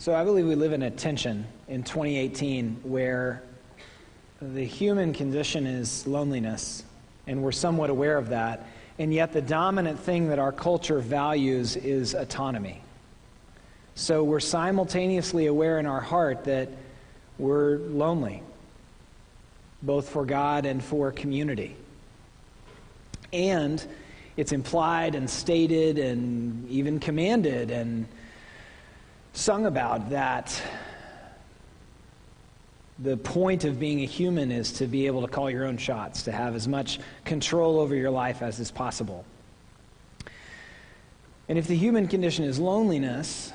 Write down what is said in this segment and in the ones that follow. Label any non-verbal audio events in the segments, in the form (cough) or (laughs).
So I believe we live in a tension in 2018 where the human condition is loneliness, and we're somewhat aware of that. And yet, the dominant thing that our culture values is autonomy. So, we're simultaneously aware in our heart that we're lonely, both for God and for community. And it's implied and stated and even commanded and sung about that the point of being a human is to be able to call your own shots, to have as much control over your life as is possible. And if the human condition is loneliness,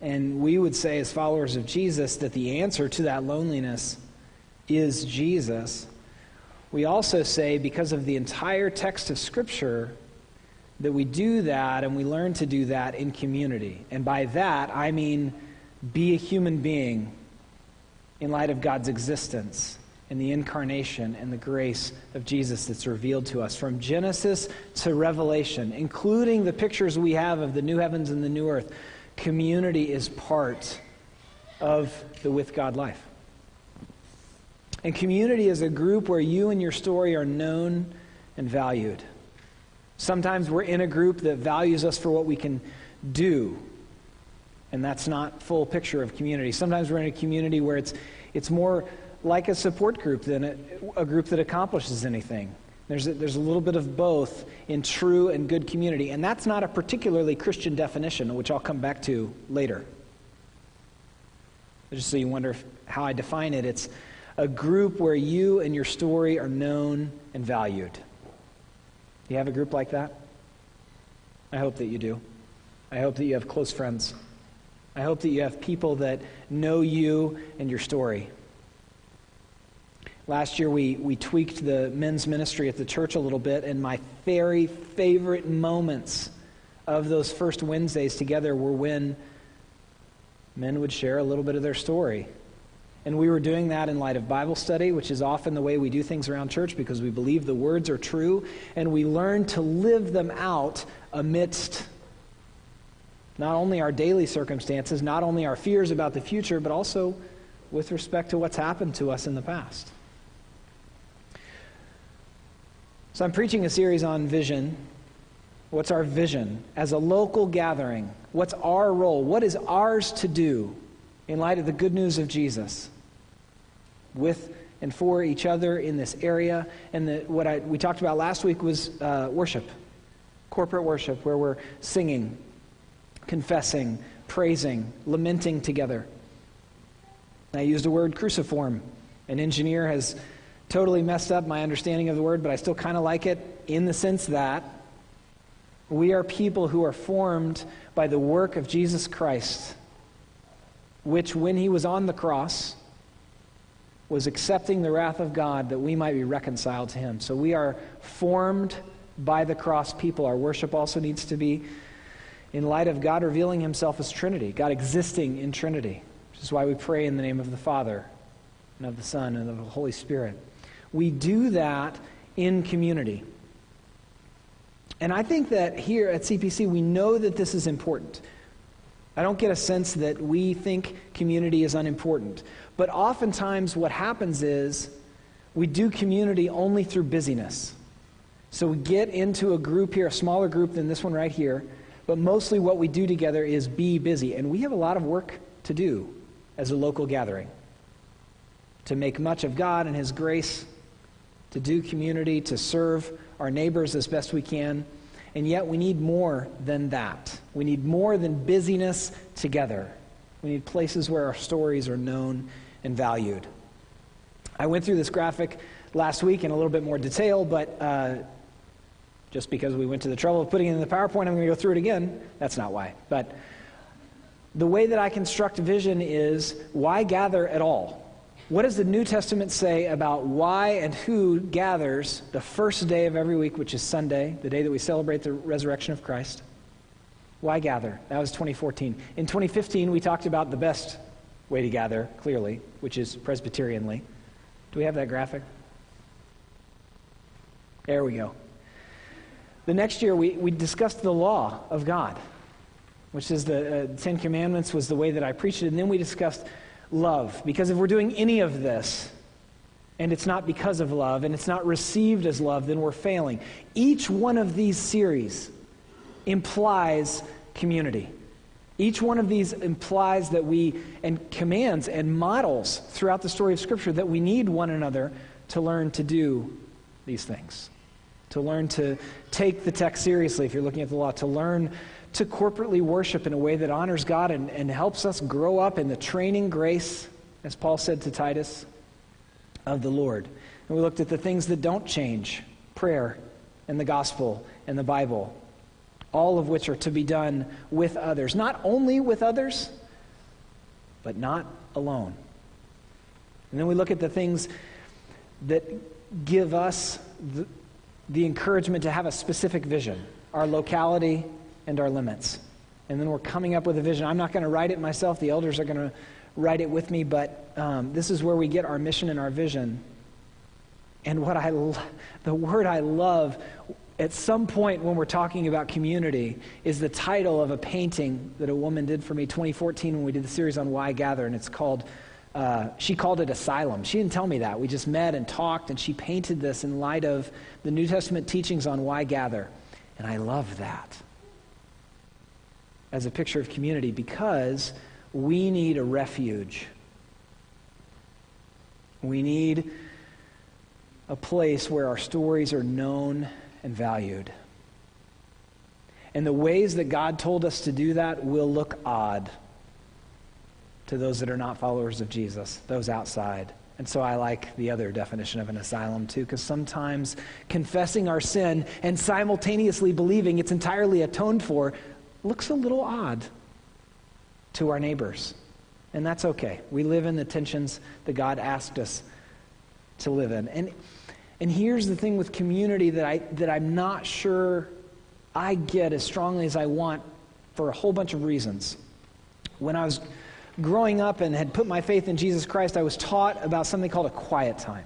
and we would say, as followers of Jesus, that the answer to that loneliness is Jesus, we also say, because of the entire text of Scripture, that we do that and we learn to do that in community. And by that, I mean be a human being in light of God's existence and the incarnation and the grace of Jesus that's revealed to us from Genesis to Revelation, including the pictures we have of the new heavens and the new earth. Community is part of the with God life. And community is a group where you and your story are known and valued. Sometimes we're in a group that values us for what we can do, and that's not full picture of community. Sometimes we're in a community where it's, it's more like a support group than a, a group that accomplishes anything. There's a, there's a little bit of both in true and good community, and that's not a particularly Christian definition, which I'll come back to later. Just so you wonder if, how I define it, it's a group where you and your story are known and valued. You have a group like that? I hope that you do. I hope that you have close friends. I hope that you have people that know you and your story. Last year, we, we tweaked the men's ministry at the church a little bit, and my very favorite moments of those first Wednesdays together were when men would share a little bit of their story. And we were doing that in light of Bible study, which is often the way we do things around church because we believe the words are true, and we learn to live them out amidst not only our daily circumstances, not only our fears about the future, but also with respect to what's happened to us in the past. So I'm preaching a series on vision. What's our vision as a local gathering? What's our role? What is ours to do in light of the good news of Jesus? With and for each other in this area. And the, what I, we talked about last week was uh, worship, corporate worship, where we're singing, confessing, praising, lamenting together. I used the word cruciform. An engineer has totally messed up my understanding of the word, but I still kind of like it in the sense that we are people who are formed by the work of Jesus Christ, which, when he was on the cross, was accepting the wrath of God that we might be reconciled to him. So we are formed by the cross people. Our worship also needs to be in light of God revealing himself as Trinity, God existing in Trinity, which is why we pray in the name of the Father and of the Son and of the Holy Spirit. We do that in community. And I think that here at CPC, we know that this is important. I don't get a sense that we think community is unimportant. But oftentimes, what happens is we do community only through busyness. So we get into a group here, a smaller group than this one right here, but mostly what we do together is be busy. And we have a lot of work to do as a local gathering to make much of God and His grace, to do community, to serve our neighbors as best we can. And yet, we need more than that. We need more than busyness together. We need places where our stories are known and valued. I went through this graphic last week in a little bit more detail, but uh, just because we went to the trouble of putting it in the PowerPoint, I'm going to go through it again. That's not why. But the way that I construct vision is why gather at all? What does the New Testament say about why and who gathers the first day of every week, which is Sunday, the day that we celebrate the resurrection of Christ? Why gather? That was 2014. In 2015, we talked about the best way to gather, clearly, which is Presbyterianly. Do we have that graphic? There we go. The next year, we, we discussed the law of God. which is the uh, Ten Commandments was the way that I preached it. And then we discussed love. Because if we're doing any of this, and it's not because of love, and it's not received as love, then we're failing. Each one of these series implies community. Each one of these implies that we, and commands and models throughout the story of Scripture that we need one another to learn to do these things. To learn to take the text seriously if you're looking at the law, to learn to corporately worship in a way that honors God and, and helps us grow up in the training grace, as Paul said to Titus, of the Lord. And we looked at the things that don't change prayer and the gospel and the Bible all of which are to be done with others. Not only with others, but not alone. And then we look at the things that give us the, the encouragement to have a specific vision our locality and our limits. And then we're coming up with a vision. I'm not going to write it myself, the elders are going to write it with me, but um, this is where we get our mission and our vision. And what I, the word I love at some point when we're talking about community is the title of a painting that a woman did for me 2014 when we did the series on why gather and it's called uh, she called it asylum. She didn't tell me that. We just met and talked and she painted this in light of the new testament teachings on why gather. And i love that as a picture of community because we need a refuge. We need a place where our stories are known and valued. And the ways that God told us to do that will look odd to those that are not followers of Jesus, those outside. And so I like the other definition of an asylum too, because sometimes confessing our sin and simultaneously believing it's entirely atoned for looks a little odd to our neighbors. And that's okay. We live in the tensions that God asked us to live in. And and here's the thing with community that, I, that I'm not sure I get as strongly as I want for a whole bunch of reasons. When I was growing up and had put my faith in Jesus Christ, I was taught about something called a quiet time.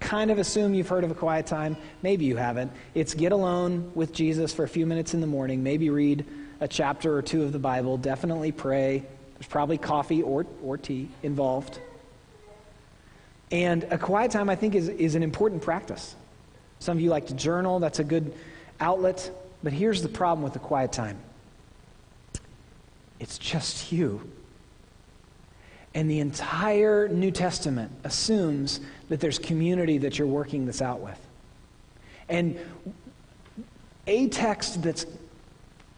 Kind of assume you've heard of a quiet time. Maybe you haven't. It's get alone with Jesus for a few minutes in the morning, maybe read a chapter or two of the Bible, definitely pray. There's probably coffee or, or tea involved. And a quiet time, I think, is, is an important practice. Some of you like to journal, that's a good outlet. But here's the problem with the quiet time it's just you. And the entire New Testament assumes that there's community that you're working this out with. And a text that's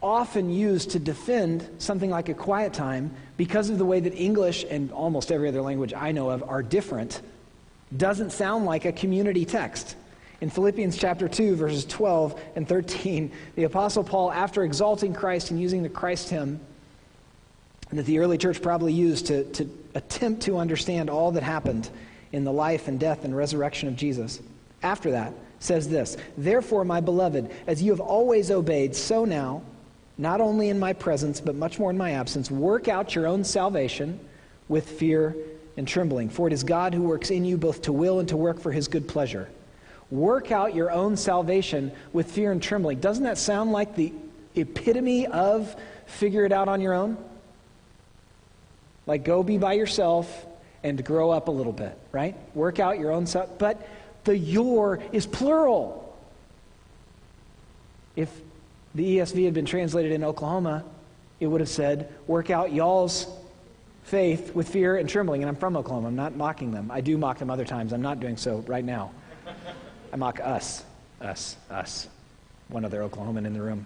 often used to defend something like a quiet time because of the way that English and almost every other language I know of are different doesn't sound like a community text. In Philippians chapter 2, verses 12 and 13, the Apostle Paul, after exalting Christ and using the Christ hymn that the early church probably used to, to attempt to understand all that happened in the life and death and resurrection of Jesus, after that, says this Therefore, my beloved, as you have always obeyed, so now, not only in my presence, but much more in my absence, work out your own salvation with fear and trembling. For it is God who works in you both to will and to work for his good pleasure. Work out your own salvation with fear and trembling. Doesn't that sound like the epitome of figure it out on your own? Like go be by yourself and grow up a little bit, right? Work out your own self. But the your is plural. If the ESV had been translated in Oklahoma, it would have said, work out y'all's faith with fear and trembling. And I'm from Oklahoma. I'm not mocking them. I do mock them other times. I'm not doing so right now. I mock us, us, us. One other Oklahoman in the room.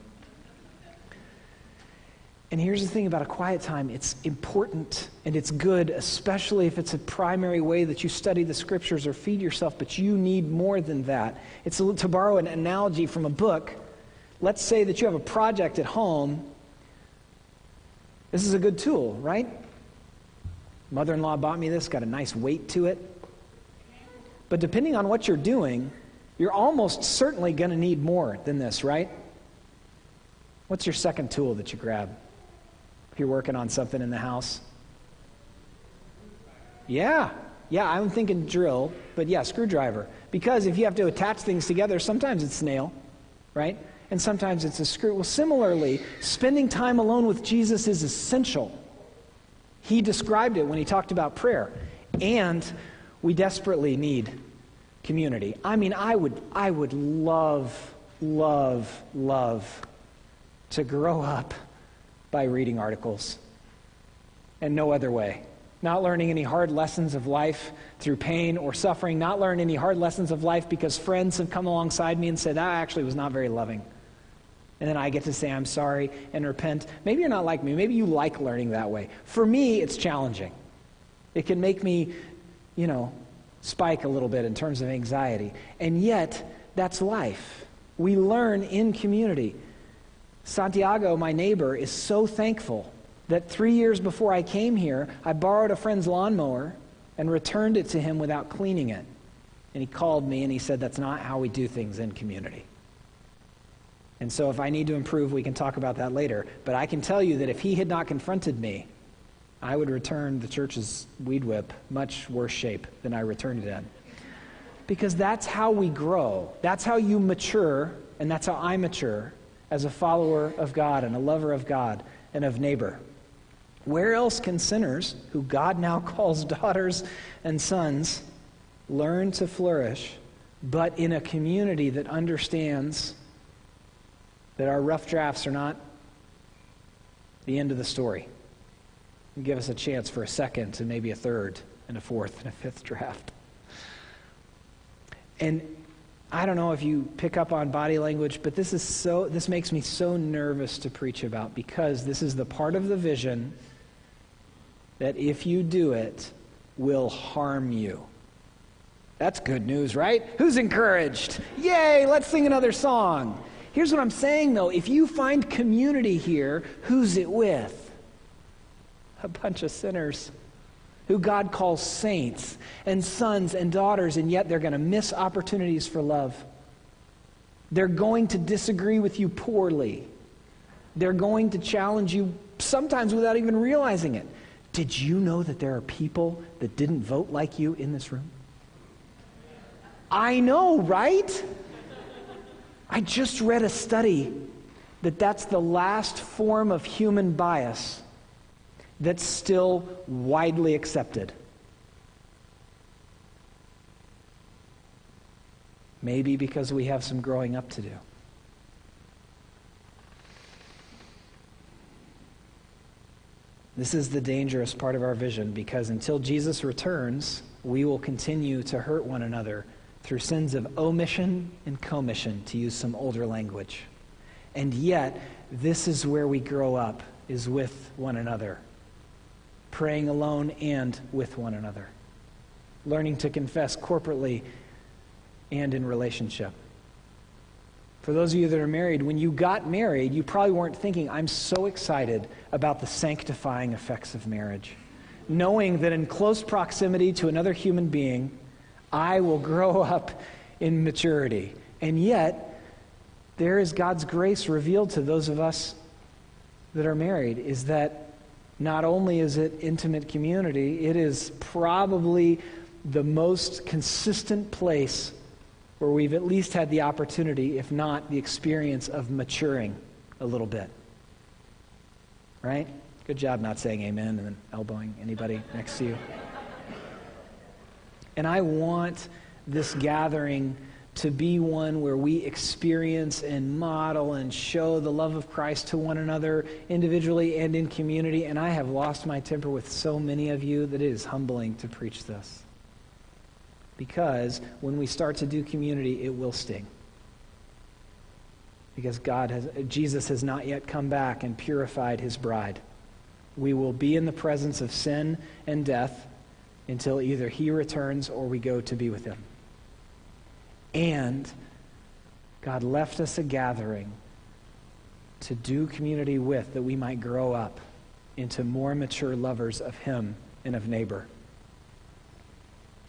And here's the thing about a quiet time it's important and it's good, especially if it's a primary way that you study the scriptures or feed yourself, but you need more than that. It's to borrow an analogy from a book. Let's say that you have a project at home. This is a good tool, right? Mother in law bought me this, got a nice weight to it. But depending on what you're doing, you're almost certainly going to need more than this, right? What's your second tool that you grab if you're working on something in the house? Yeah, yeah, I'm thinking drill, but yeah, screwdriver. Because if you have to attach things together, sometimes it's nail, right? and sometimes it's a screw. Well, similarly, spending time alone with Jesus is essential. He described it when he talked about prayer. And we desperately need community. I mean, I would, I would love, love, love to grow up by reading articles and no other way. Not learning any hard lessons of life through pain or suffering, not learn any hard lessons of life because friends have come alongside me and said, that actually was not very loving. And then I get to say, I'm sorry and repent. Maybe you're not like me. Maybe you like learning that way. For me, it's challenging. It can make me, you know, spike a little bit in terms of anxiety. And yet, that's life. We learn in community. Santiago, my neighbor, is so thankful that three years before I came here, I borrowed a friend's lawnmower and returned it to him without cleaning it. And he called me and he said, That's not how we do things in community. And so, if I need to improve, we can talk about that later. But I can tell you that if he had not confronted me, I would return the church's weed whip much worse shape than I returned it in. Because that's how we grow. That's how you mature, and that's how I mature as a follower of God and a lover of God and of neighbor. Where else can sinners, who God now (laughs) calls daughters and sons, learn to flourish but in a community that understands that our rough drafts are not the end of the story. And give us a chance for a second and maybe a third and a fourth and a fifth draft. And I don't know if you pick up on body language, but this is so this makes me so nervous to preach about because this is the part of the vision that if you do it will harm you. That's good news, right? Who's encouraged? Yay, let's sing another song. Here's what I'm saying though if you find community here, who's it with? A bunch of sinners who God calls saints and sons and daughters, and yet they're going to miss opportunities for love. They're going to disagree with you poorly. They're going to challenge you sometimes without even realizing it. Did you know that there are people that didn't vote like you in this room? I know, right? I just read a study that that's the last form of human bias that's still widely accepted. Maybe because we have some growing up to do. This is the dangerous part of our vision because until Jesus returns, we will continue to hurt one another through sins of omission and commission, to use some older language. And yet, this is where we grow up, is with one another, praying alone and with one another, learning to confess corporately and in relationship. For those of you that are married, when you got married, you probably weren't thinking, I'm so excited about the sanctifying effects of marriage. Knowing that in close proximity to another human being, I will grow (laughs) up in maturity. And yet, there is God's grace revealed to those of us that are married is that not only is it intimate community, it is probably the most consistent place where we've at least had the opportunity, if not the experience, of maturing a little bit. Right? Good job not saying amen and then elbowing anybody next to you. And I want this gathering to be one where we experience and model and show the love of Christ to one another individually and in community. And I have lost my temper with so many of you that it is humbling to preach this. Because when we start to do community, it will sting. Because God has, Jesus has not yet come back and purified his bride. We will be in the presence of sin and death until either he returns or we go to be with him. And God left us a gathering to do community with that we might grow up into more mature lovers of him and of neighbor.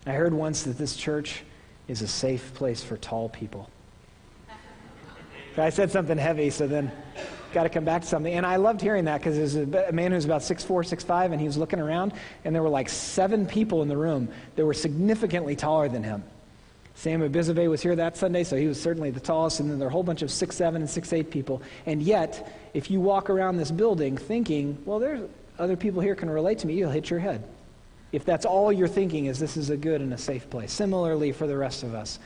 I heard once that this church is a safe place for tall people. I said something heavy, so then got to come back to something. And I loved hearing that because there's a man who's about 6'4, 6'5, and he was looking around, and there were like seven people in the room that were significantly taller than him. Sam Abizabe was here that Sunday, so he was certainly the tallest, and then there are a whole bunch of six seven and six eight people. And yet, if you walk around this building thinking, well, there's other people here can relate to me, you'll hit your head. If that's all you're thinking is this is a good and a safe place. Similarly, for the rest of us,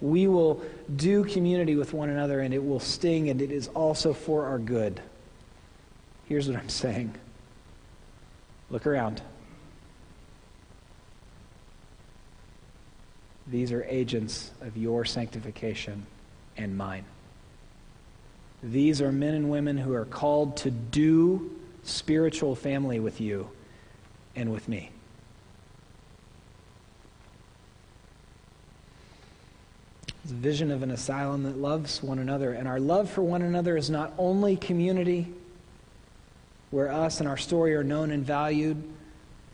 we will do community with one another, and it will sting, and it is also for our good. Here's what I'm saying look around. These are agents of your sanctification and mine. These are men and women who are called to do spiritual family with you and with me. Vision of an asylum that loves one another. And our love for one another is not only community, where us and our story are known and valued,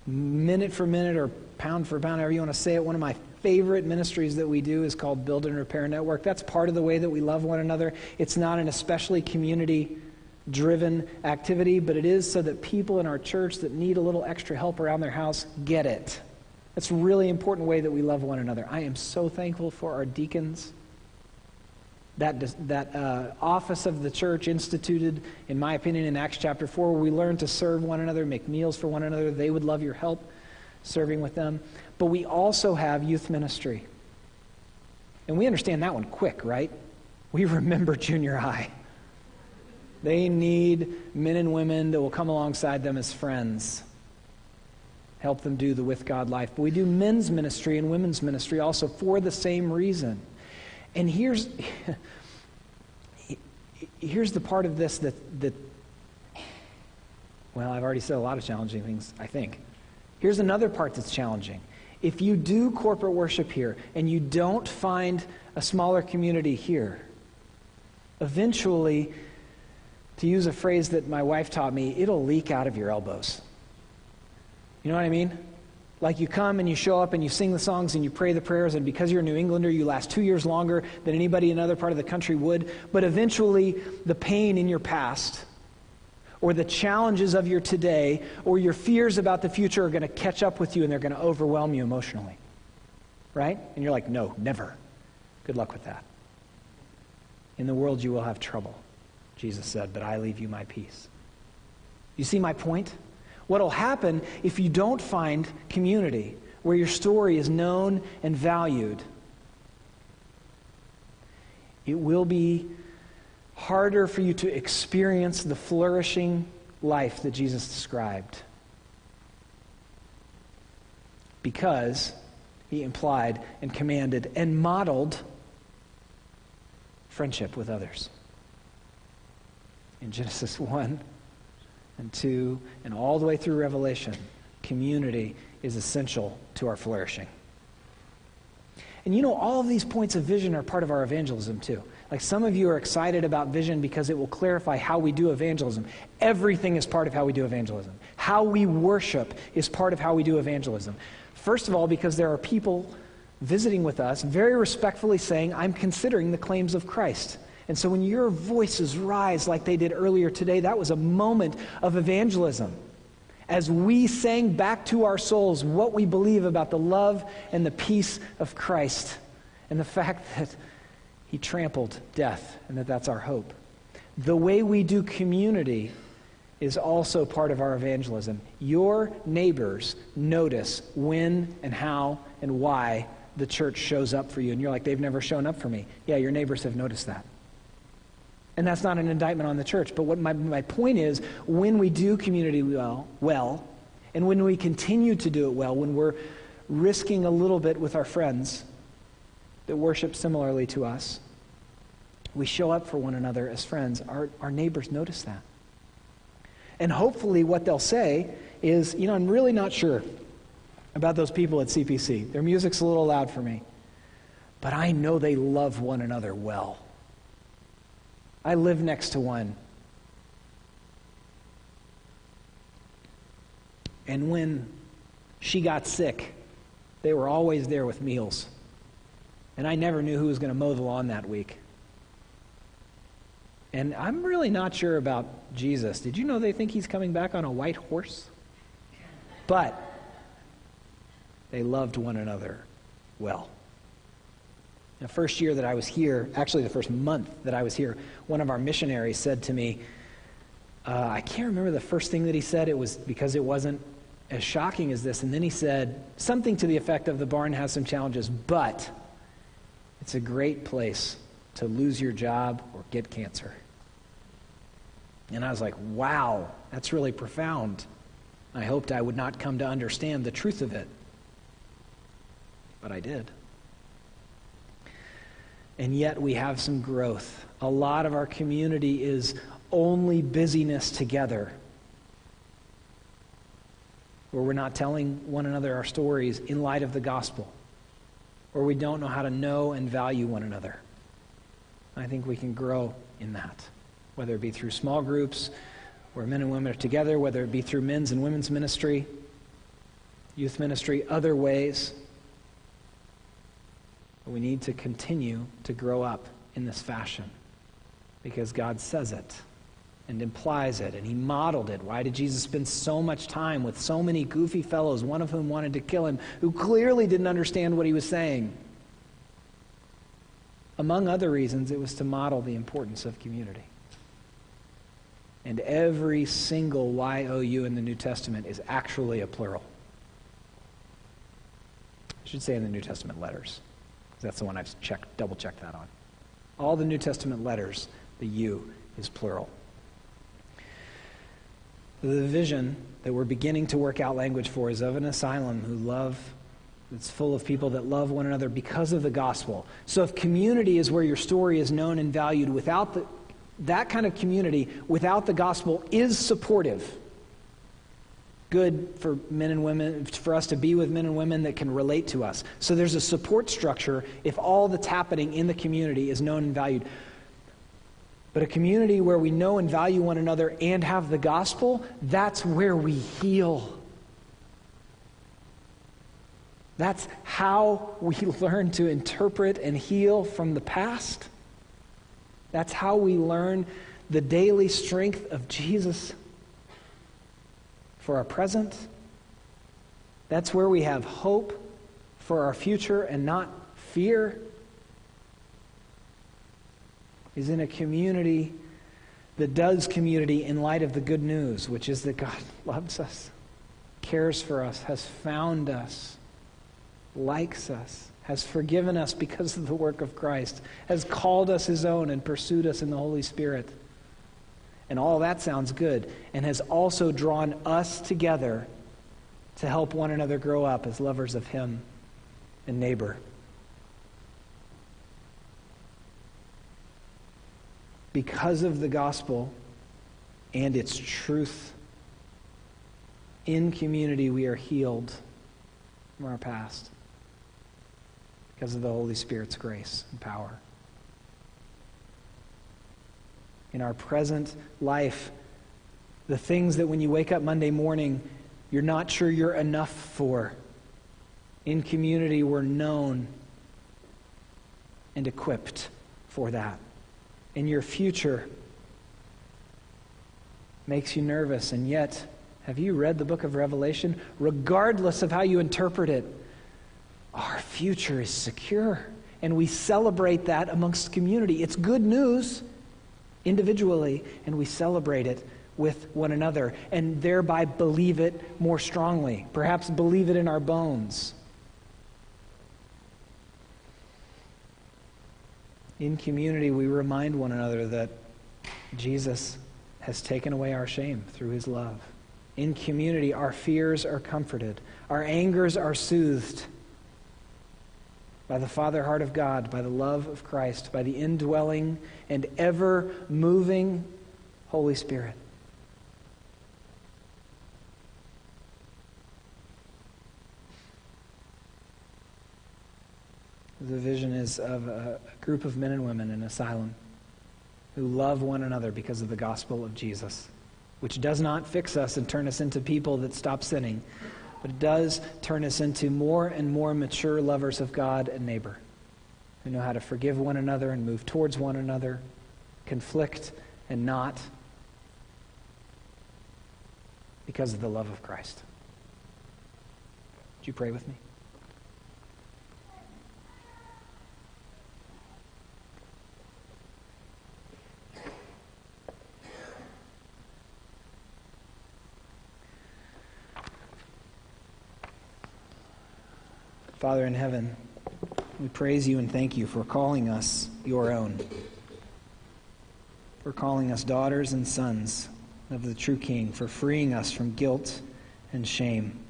minute for minute or pound for pound, however you want to say it. One of my favorite ministries that we do is called Build and Repair Network. That's part of the way that we love one another. It's not an especially community driven activity, but it is so that people in our church that need a little extra help around their house get it. It's a really important way that we love one another. I am so thankful for our deacons. That, that uh, office of the church instituted, in my opinion, in Acts chapter 4, where we learn to serve one another, make meals for one another. They would love your help serving with them. But we also have youth ministry. And we understand that one quick, right? We remember (laughs) junior high. They need men and women that will come alongside them as friends, help them do the with God life. But we do men's ministry and women's ministry also for the same reason. And here's, (laughs) here's the part of this that, that, well, I've already said a lot of challenging things, I think. Here's another part that's challenging. If you do corporate worship here and you don't find a smaller community here, eventually, to use a phrase that my wife taught me, it'll leak out of your elbows. You know what I mean? Like you come and you show up and you sing the songs and you pray the prayers, and because you're a New Englander, you last two years longer than anybody in another part of the country would. But eventually, the pain in your past, or the challenges of your today, or your fears about the future are going to catch up with you and they're going to overwhelm you emotionally. Right? And you're like, no, never. Good luck with that. In the world, you will have trouble, Jesus said, but I leave you my peace. You see my point? What will happen if you don't find community where your story is known and valued? It will be harder for you to experience the flourishing life that Jesus described. Because he implied and commanded and modeled friendship with others. In Genesis 1, and 2, and all the way through Revelation, community is essential to our flourishing. And you know, all of these points of vision are part of our evangelism too. Like some of you are excited about vision because it will clarify how we do evangelism. Everything is part of how we do evangelism. How we worship is part of how we do evangelism. First of all, because there are people visiting with us very respectfully saying, I'm considering the claims of Christ. And so when your voices rise like they did earlier today, that was a moment of evangelism. As we sang back to our souls what we believe about the love and the peace of Christ and the (laughs) fact that he trampled death and that that's our hope. The way we do community is also part of our evangelism. Your neighbors notice when and how and why the church shows up for you. And you're like, they've never shown up for me. Yeah, your neighbors have noticed that. And that's not an indictment on the church. But what my, my point is, when we do community well, well, and when we continue to do it well, when we're risking a little bit with our friends that worship similarly to us, we show up for one another as friends. Our, our neighbors notice that. And hopefully, what they'll say is, you know, I'm really not sure about those people at CPC. Their music's a little loud for me. But I know they love one another well. I live next to one. And when she got sick, they were always there with meals. And I never knew who was going to mow the lawn that week. And I'm really not sure about Jesus. Did you know they think he's coming back on a white horse? But they loved one another well. The first year that I was here, actually the first month that I was here, one of our missionaries said to me, uh, I can't remember the first thing that he said. It was because it wasn't as shocking as this. And then he said something to the effect of the barn has some challenges, but it's a great place to lose your job or get cancer. And I was like, wow, that's really profound. I hoped I would not come to understand the truth of it. But I did. And yet we have some growth. A lot of our community is only busyness together, where we're not telling one another our stories in light of the gospel, or we don't know how to know and value one another. I think we can grow in that, whether it be through small groups where men and women are together, whether it be through men's and women's ministry, youth ministry, other ways. We need to continue to grow up in this fashion because God says it and implies it, and he modeled it. Why did Jesus spend so much time with so many goofy fellows, one of whom wanted to kill him, who clearly didn't understand what he was saying? Among other reasons, it was to model the importance of community. And every single YOU in the New Testament is actually a plural. I should say in the New Testament letters. That's the one I've checked, double checked that on. All the New Testament letters, the U is plural. The vision that we're beginning to work out language for is of an asylum who love it's full of people that love one another because of the gospel. So if community is where your story is known and valued without the, that kind of community without the gospel is supportive. Good for men and women, for us to be with men and women that can relate to us. So there's a support structure if all that's happening in the community is known and valued. But a community where we know and value one another and have the gospel, that's where we heal. That's how we (laughs) learn to interpret and heal from the past. That's how we learn the daily strength of Jesus for our present. That's where we have hope for our future and not fear is in a community that does community in light of the good news, which is that God (laughs) loves us, cares for us, has found us, likes us, has forgiven us because of the work of Christ, has called us his own and pursued us in the Holy Spirit. And all that sounds good, and has also drawn us together to help one another grow up as lovers of him and neighbor. because of the gospel and its truth. In community, we are healed from our past because of the Holy Spirit's grace and power. In our present life, the things that when you wake up Monday morning, you're not sure you're enough for. In community, we're known and equipped for that in your future makes you nervous. And yet, have you read the book of Revelation? Regardless of how you interpret it, our future is secure. And we celebrate that amongst community. It's good news individually, and we celebrate it with one another, and thereby believe it more strongly. Perhaps believe it in our bones. in community, we remind one another that Jesus has taken away our shame through his love. In community, our fears are comforted, our angers are soothed by the Father heart of God, by the love of Christ, by the indwelling and ever moving Holy Spirit. The vision is of a group of men and women in asylum who love one another because of the gospel of Jesus, which does not fix us and turn us into people that stop sinning, but it does turn us into more and more mature lovers of God and neighbor who know how to forgive one another and move towards one another, conflict and not because of the love of Christ. Would you pray with me? Father in heaven, we praise you and thank you for calling us your own, for calling us daughters and sons of the true King, for freeing us from guilt and shame,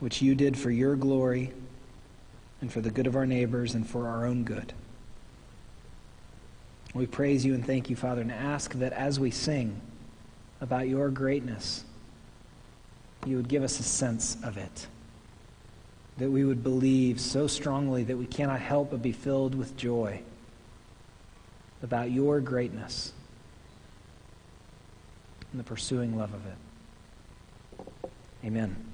which you did for your glory and for the good of our neighbors and for our own good. We praise you and thank you, Father, and ask that as we sing about your greatness, you would give us a sense of it. That we would believe so strongly that we cannot help but be filled with joy about your greatness and the pursuing love of it. Amen.